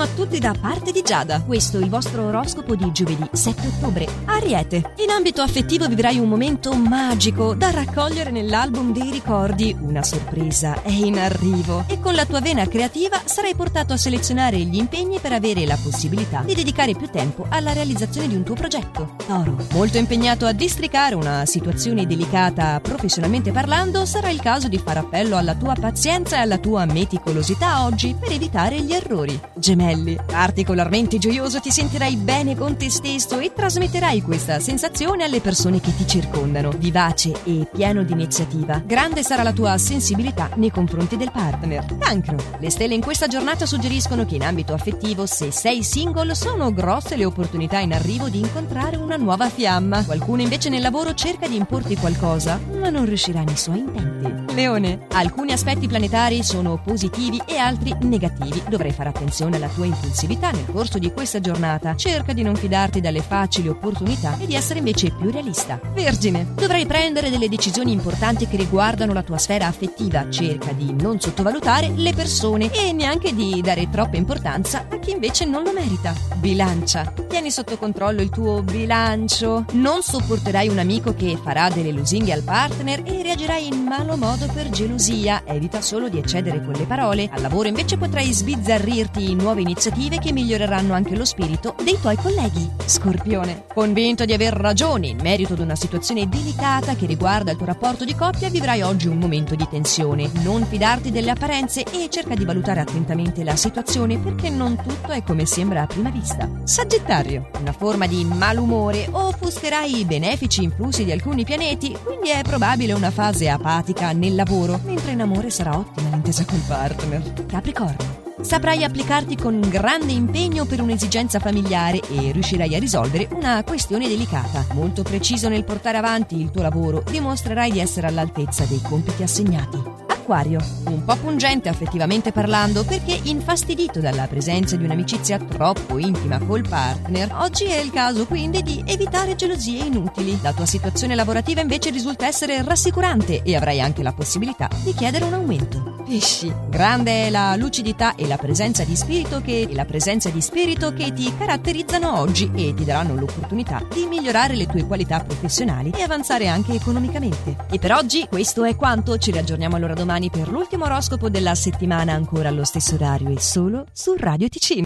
Buongiorno a tutti da parte di Giada. Questo è il vostro oroscopo di giovedì 7 ottobre. Ariete. In ambito affettivo vivrai un momento magico da raccogliere nell'album dei ricordi. Una sorpresa è in arrivo e con la tua vena creativa sarai portato a selezionare gli impegni per avere la possibilità di dedicare più tempo alla realizzazione di un tuo progetto. Toro. Molto impegnato a districare una situazione delicata professionalmente parlando, sarà il caso di fare appello alla tua pazienza e alla tua meticolosità oggi per evitare gli errori. Gemelli, particolarmente gioioso ti sentirai bene con te stesso e trasmetterai questa sensazione alle persone che ti circondano. Vivace e pieno di iniziativa, grande sarà la tua sensibilità nei confronti del partner. Cancro, le stelle in questa giornata suggeriscono che in ambito affettivo, se sei single, sono grosse le opportunità in arrivo di incontrare una nuova fiamma. Qualcuno invece nel lavoro cerca di importi qualcosa, ma non riuscirà nei suoi intenti. Leone, alcuni aspetti planetari sono positivi e altri negativi. Dovrai fare attenzione alla tua impulsività nel corso di questa giornata. Cerca di non fidarti dalle facili opportunità e di essere invece più realista. Vergine, dovrai prendere delle decisioni importanti che riguardano la tua sfera affettiva. Cerca di non sottovalutare le persone e neanche di dare troppa importanza a chi invece non lo merita. Bilancia, tieni sotto controllo il tuo bilancio. Non sopporterai un amico che farà delle lusinghe al partner e reagirai in malo modo per gelosia. Evita solo di eccedere con le parole. Al lavoro invece potrai sbizzarrirti in nuove iniziative che miglioreranno anche lo spirito dei tuoi colleghi. Scorpione, convinto di aver ragione in merito ad una situazione delicata che riguarda il tuo rapporto di coppia, vivrai oggi un momento di tensione. Non fidarti delle apparenze e cerca di valutare attentamente la situazione perché non tutto è come sembra a prima vista. Sagittario, una forma di malumore offuscherai i benefici influssi di alcuni pianeti, quindi è probabile una fase apatica nel lavoro, mentre in amore sarà ottima l'intesa col partner. Capricorno. Saprai applicarti con grande impegno per un'esigenza familiare e riuscirai a risolvere una questione delicata. Molto preciso nel portare avanti il tuo lavoro, dimostrerai di essere all'altezza dei compiti assegnati. Acquario, un po' pungente affettivamente parlando perché infastidito dalla presenza di un'amicizia troppo intima col partner, oggi è il caso quindi di evitare gelosie inutili. La tua situazione lavorativa invece risulta essere rassicurante e avrai anche la possibilità di chiedere un aumento. Pesci, grande è la lucidità e la presenza di spirito che, la presenza di spirito che ti caratterizzano oggi e ti daranno l'opportunità di migliorare le tue qualità professionali e avanzare anche economicamente. E per oggi questo è quanto, ci riaggiorniamo allora domani per l'ultimo oroscopo della settimana ancora allo stesso orario e solo su Radio Ticino.